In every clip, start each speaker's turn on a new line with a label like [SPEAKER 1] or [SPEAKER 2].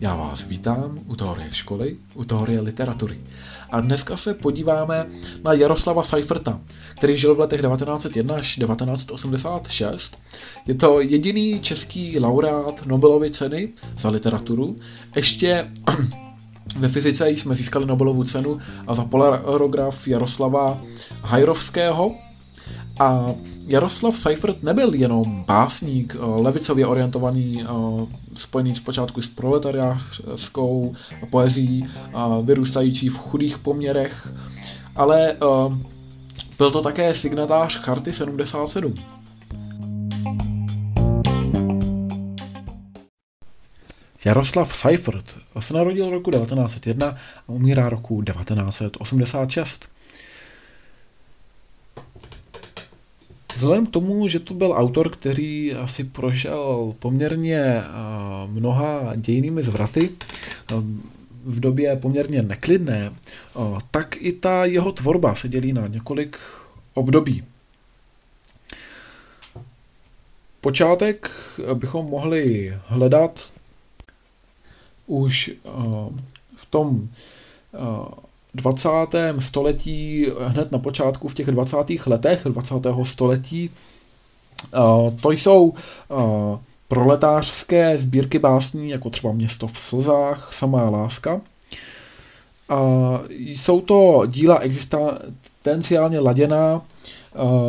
[SPEAKER 1] Já vás vítám u teorie školy, u teorie literatury. A dneska se podíváme na Jaroslava Seiferta, který žil v letech 1901 až 1986. Je to jediný český laureát Nobelovy ceny za literaturu. Ještě ve fyzice jsme získali Nobelovu cenu a za polarograf Jaroslava Hajrovského. A Jaroslav Seifert nebyl jenom básník, eh, levicově orientovaný, eh, spojený zpočátku s proletariářskou poezí, eh, vyrůstající v chudých poměrech, ale byl to také signatář Charty 77. Jaroslav Seifert se narodil roku 1901 a umírá roku 1986. Vzhledem k tomu, že to byl autor, který asi prošel poměrně mnoha dějinými zvraty, v době poměrně neklidné, tak i ta jeho tvorba se dělí na několik období. Počátek bychom mohli hledat už v tom 20. století, hned na počátku v těch 20. letech 20. století, to jsou proletářské sbírky básní, jako třeba Město v slzách, Samá láska. A jsou to díla existenciálně laděná,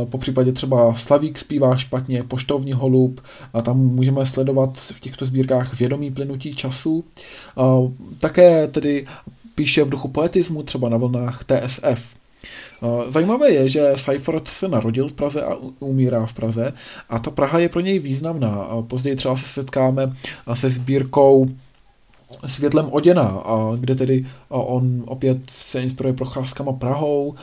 [SPEAKER 1] po případě třeba Slavík zpívá špatně, Poštovní holub, a tam můžeme sledovat v těchto sbírkách vědomí plynutí času. Také tedy píše v duchu poetismu, třeba na vlnách TSF. Eh, zajímavé je, že Seifert se narodil v Praze a umírá v Praze a ta Praha je pro něj významná. Později třeba se setkáme se sbírkou Světlem oděná, kde tedy on opět se inspiruje procházkama Prahou.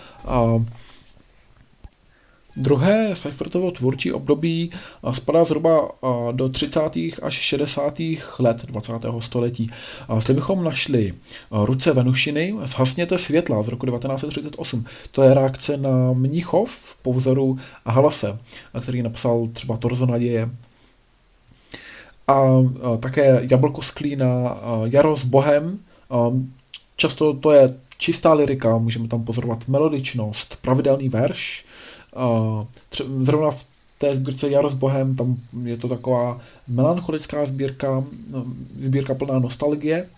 [SPEAKER 1] Druhé Seifertovo tvůrčí období spadá zhruba do 30. až 60. let 20. století. Zde bychom našli Ruce Venušiny, Zhasněte světla z roku 1938. To je reakce na Mnichov po vzoru Halase, který napsal třeba Torzo naděje. A také Jablko z klína, Jaro s Bohem. Často to je čistá lirika, můžeme tam pozorovat melodičnost, pravidelný verš, zrovna v té sbírce Jaro s Bohem, tam je to taková melancholická sbírka, no, sbírka plná nostalgie.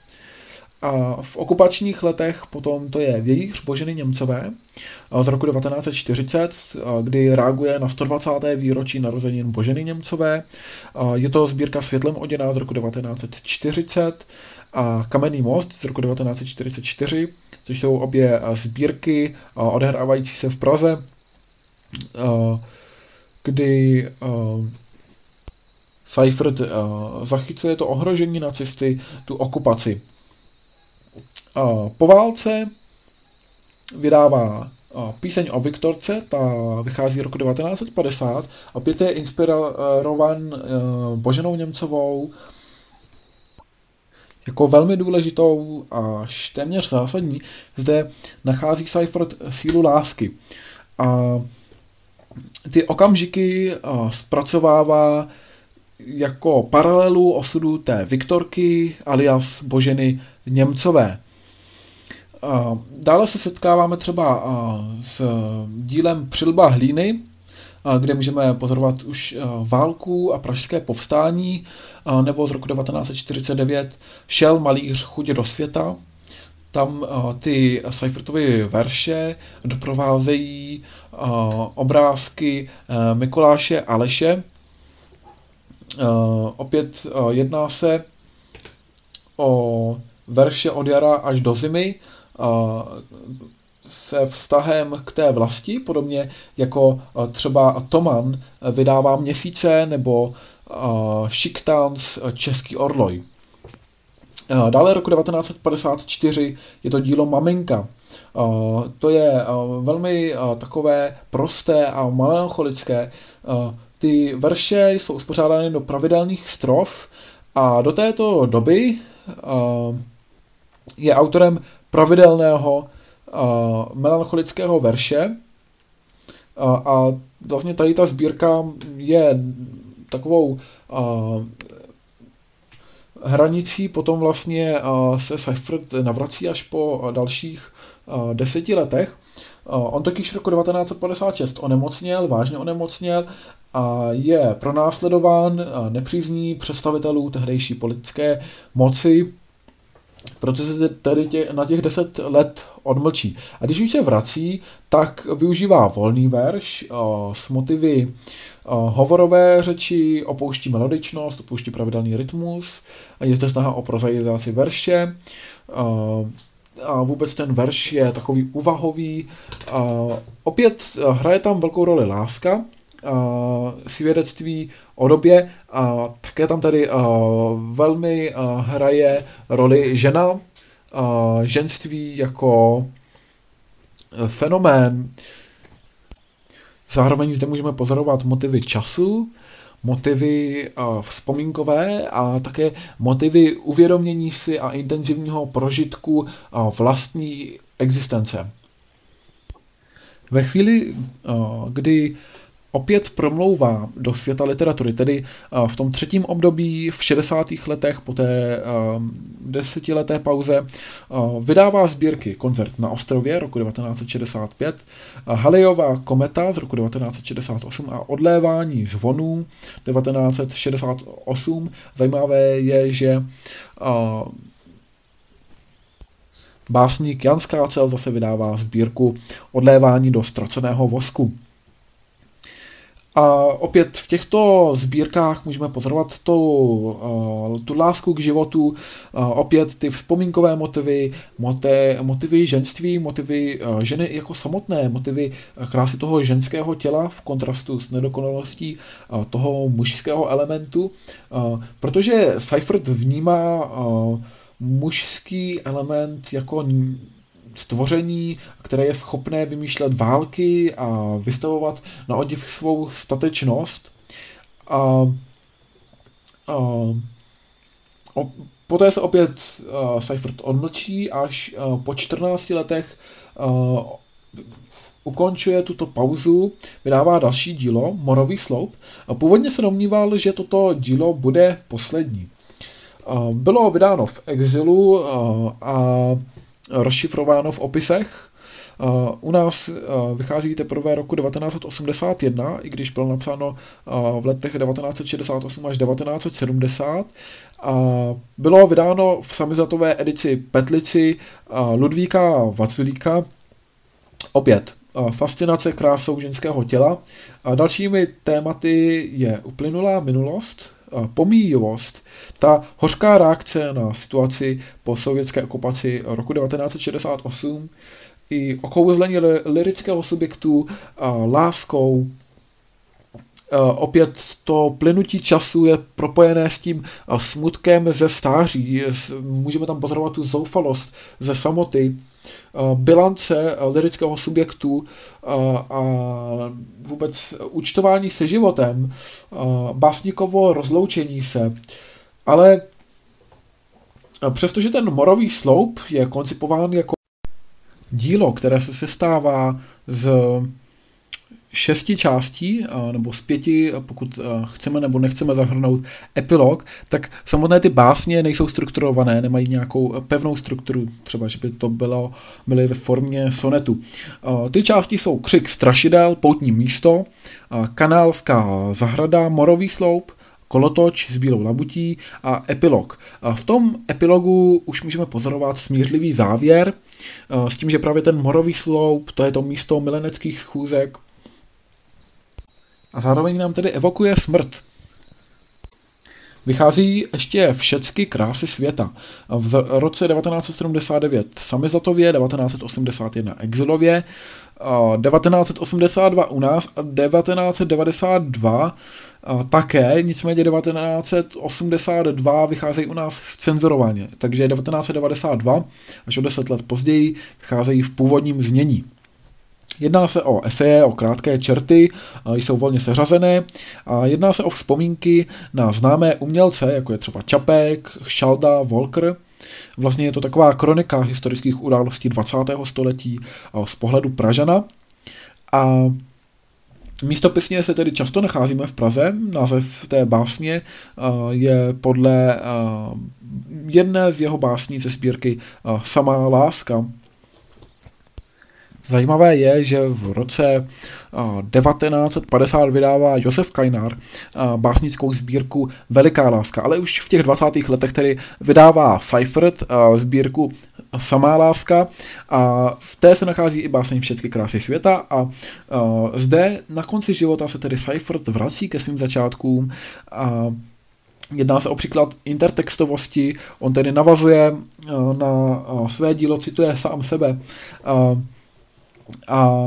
[SPEAKER 1] A v okupačních letech potom to je Vějíř Boženy Němcové z roku 1940, kdy reaguje na 120. výročí narozenin Boženy Němcové. Je to sbírka Světlem oděná z roku 1940 a Kamenný most z roku 1944, což jsou obě sbírky odehrávající se v Praze Eh, kdy uh, Seifert uh, zachycuje to ohrožení nacisty, tu okupaci. Po válce vydává píseň o Viktorce, ta vychází roku 1950, opět je inspirovan Boženou Němcovou, jako velmi důležitou až téměř zásadní, zde nachází Seifert sílu lásky. A ty okamžiky zpracovává jako paralelu osudu té Viktorky alias Boženy Němcové. Dále se setkáváme třeba s dílem Přilba hlíny, kde můžeme pozorovat už válku a pražské povstání, nebo z roku 1949 Šel malíř chudě do světa. Tam ty Seifertovy verše doprovázejí obrázky eh, Mikuláše Aleše. Eh, opět eh, jedná se o verše od jara až do zimy se vztahem k té vlasti, podobně jako třeba Toman vydává měsíce nebo Šiktans Český orloj. Dále roku 1954 je to dílo Maminka to je velmi takové prosté a melancholické. Ty verše jsou uspořádány do pravidelných strof a do této doby je autorem pravidelného melancholického verše a vlastně tady ta sbírka je takovou hranicí potom vlastně se Seifert navrací až po dalších deseti letech. On totiž roku 1956 onemocněl, vážně onemocněl a je pronásledován nepřízní představitelů tehdejší politické moci, protože se tedy tě, na těch deset let odmlčí. A když už se vrací, tak využívá volný verš o, s motivy o, hovorové řeči, opouští melodičnost, opouští pravidelný rytmus, je zde snaha o prozaizaci verše, o, a vůbec ten verš je takový uvahový. A opět hraje tam velkou roli láska, svědectví o době a také tam tady velmi hraje roli žena, ženství jako fenomén. Zároveň zde můžeme pozorovat motivy času, motivy vzpomínkové a také motivy uvědomění si a intenzivního prožitku vlastní existence. Ve chvíli, kdy opět promlouvá do světa literatury, tedy v tom třetím období v 60. letech po té desetileté pauze vydává sbírky Koncert na ostrově roku 1965, Halejová kometa z roku 1968 a Odlévání zvonů 1968. Zajímavé je, že Básník Jan Skácel zase vydává sbírku Odlévání do ztraceného vosku. A opět v těchto sbírkách můžeme pozorovat tu, uh, tu lásku k životu, uh, opět ty vzpomínkové motivy, motivy ženství, motivy uh, ženy jako samotné, motivy krásy toho ženského těla v kontrastu s nedokonalostí toho mužského elementu, protože Seifert vnímá mužský element jako stvoření, které je schopné vymýšlet války a vystavovat na odiv svou statečnost. A, a, o, poté se opět uh, Seifert odmlčí, až uh, po 14 letech uh, ukončuje tuto pauzu, vydává další dílo, Morový sloup. Původně se domníval, že toto dílo bude poslední. Bylo vydáno v exilu a rozšifrováno v opisech. U nás vychází teprve roku 1981, i když bylo napsáno v letech 1968 až 1970. Bylo vydáno v samizatové edici Petlici Ludvíka Vacvilíka. Opět fascinace krásou ženského těla. Dalšími tématy je uplynulá minulost, pomíjivost, ta hořká reakce na situaci po sovětské okupaci roku 1968 i okouzlení lirického subjektu láskou, opět to plynutí času je propojené s tím smutkem ze stáří. Můžeme tam pozorovat tu zoufalost ze samoty, bilance lirického subjektu a vůbec účtování se životem, básnikovo rozloučení se. Ale přestože ten morový sloup je koncipován jako dílo, které se sestává z šesti částí, nebo z pěti, pokud chceme nebo nechceme zahrnout epilog, tak samotné ty básně nejsou strukturované, nemají nějakou pevnou strukturu, třeba, že by to bylo, byly ve formě sonetu. Ty části jsou Křik strašidel, Poutní místo, Kanálská zahrada, Morový sloup, kolotoč s bílou labutí a epilog. V tom epilogu už můžeme pozorovat smířlivý závěr, s tím, že právě ten morový sloup, to je to místo mileneckých schůzek, a zároveň nám tedy evokuje smrt. Vychází ještě všecky krásy světa. V roce 1979 samizatově, 1981 exilově, 1982 u nás a 1992 také, nicméně 1982 vycházejí u nás cenzurovaně, takže 1992 až o 10 let později vycházejí v původním znění. Jedná se o eseje, o krátké čerty, jsou volně seřazené a jedná se o vzpomínky na známé umělce, jako je třeba Čapek, Šalda, Volker. Vlastně je to taková kronika historických událostí 20. století z pohledu Pražana. A Místopisně se tedy často nacházíme v Praze. Název té básně je podle jedné z jeho básní ze sbírky Samá láska. Zajímavé je, že v roce 1950 vydává Josef Kajnár básnickou sbírku Veliká láska, ale už v těch 20. letech tedy vydává Seifert sbírku Samá láska a v té se nachází i báseň Všechny krásy světa a zde na konci života se tedy Seifert vrací ke svým začátkům a Jedná se o příklad intertextovosti, on tedy navazuje na své dílo, cituje sám sebe. A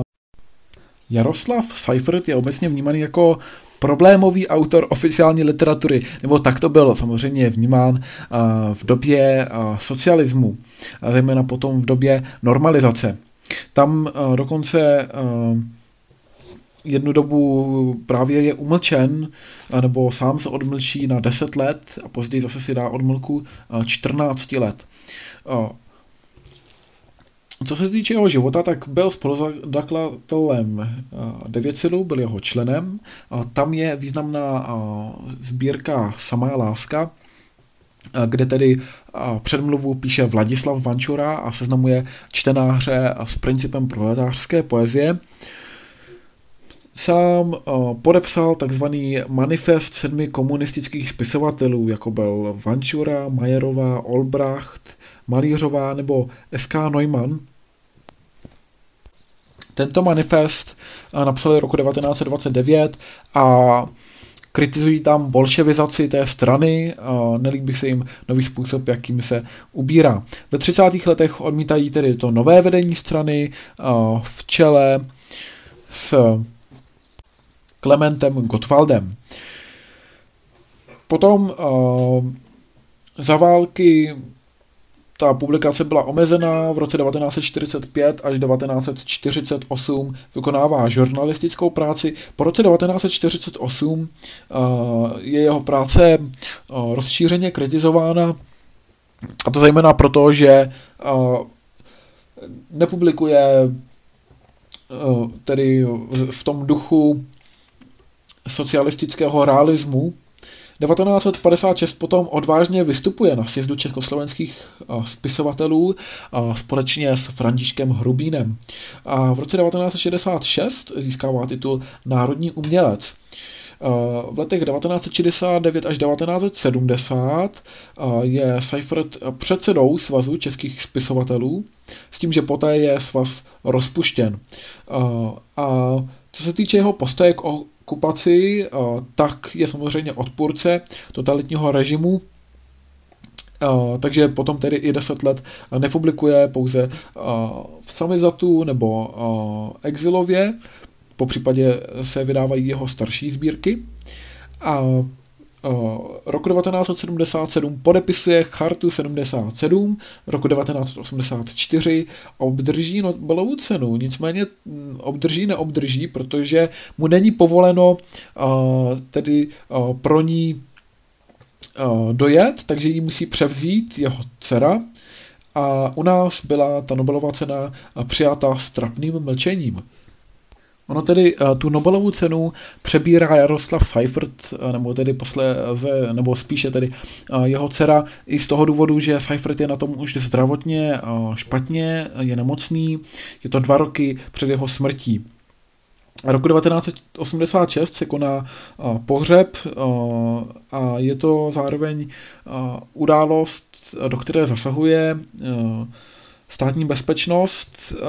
[SPEAKER 1] Jaroslav Seifert je obecně vnímaný jako problémový autor oficiální literatury, nebo tak to byl samozřejmě vnímán v době socialismu, a zejména potom v době normalizace. Tam dokonce jednu dobu právě je umlčen, nebo sám se odmlčí na 10 let a později zase si dá odmlku 14 let. Co se týče jeho života, tak byl spoluzakladatelem Devěcilu, byl jeho členem. Tam je významná sbírka Samá láska, kde tedy předmluvu píše Vladislav Vančura a seznamuje čtenáře s principem proletářské poezie. Sám podepsal takzvaný manifest sedmi komunistických spisovatelů, jako byl Vančura, Majerová, Olbracht, Malířová nebo S.K. Neumann. Tento manifest eh, napsali roku 1929 a kritizují tam bolševizaci té strany, nelíbí se jim nový způsob, jakým se ubírá. Ve 30. letech odmítají tedy to nové vedení strany v čele s Klementem Gottwaldem. Potom za války ta publikace byla omezená v roce 1945 až 1948, vykonává žurnalistickou práci. Po roce 1948 eh, je jeho práce eh, rozšířeně kritizována, a to zejména proto, že eh, nepublikuje tedy v tom duchu socialistického realismu, 1956 potom odvážně vystupuje na sjezdu československých spisovatelů společně s Františkem Hrubínem. A v roce 1966 získává titul Národní umělec. V letech 1969 až 1970 je Seifert předsedou Svazu českých spisovatelů, s tím, že poté je svaz rozpuštěn. A co se týče jeho postoje k okupaci, eh, tak je samozřejmě odpůrce totalitního režimu, eh, takže potom tedy i 10 let nepublikuje pouze eh, v samizatu nebo exilově, po případě se vydávají jeho starší sbírky. A roku 1977 podepisuje Chartu 77, roku 1984 obdrží Nobelovu cenu, nicméně mm, obdrží, neobdrží, protože mu není povoleno tedy pro ní dojet, takže ji musí převzít jeho dcera a u nás byla ta Nobelova cena přijata s trapným mlčením. Ono tedy uh, tu Nobelovu cenu přebírá Jaroslav Seifert, uh, nebo tedy posléze, nebo spíše tedy uh, jeho dcera, i z toho důvodu, že Seifert je na tom už zdravotně špatně, je nemocný, je to dva roky před jeho smrtí. Roku 1986 se koná pohřeb a je to zároveň událost, do které zasahuje státní bezpečnost, eh,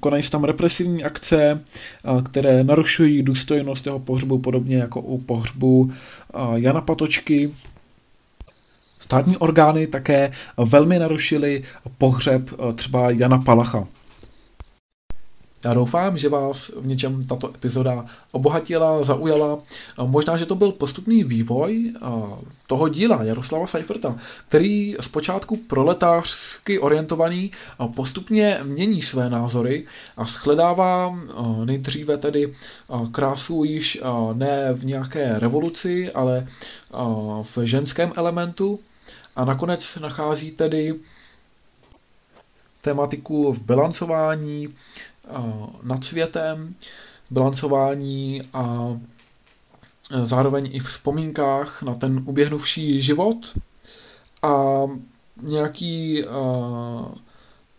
[SPEAKER 1] konají se tam represivní akce, eh, které narušují důstojnost jeho pohřbu, podobně jako u pohřbu eh, Jana Patočky. Státní orgány také velmi narušily pohřeb třeba Jana Palacha. Já doufám, že vás v něčem tato epizoda obohatila, zaujala. Možná, že to byl postupný vývoj toho díla Jaroslava Seiferta, který zpočátku proletářsky orientovaný postupně mění své názory a shledává nejdříve tedy krásu již ne v nějaké revoluci, ale v ženském elementu a nakonec nachází tedy tematiku v bilancování nad světem, bilancování a zároveň i vzpomínkách na ten uběhnuvší život a nějaký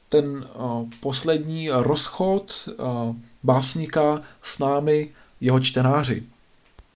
[SPEAKER 1] ten poslední rozchod básníka s námi, jeho čtenáři.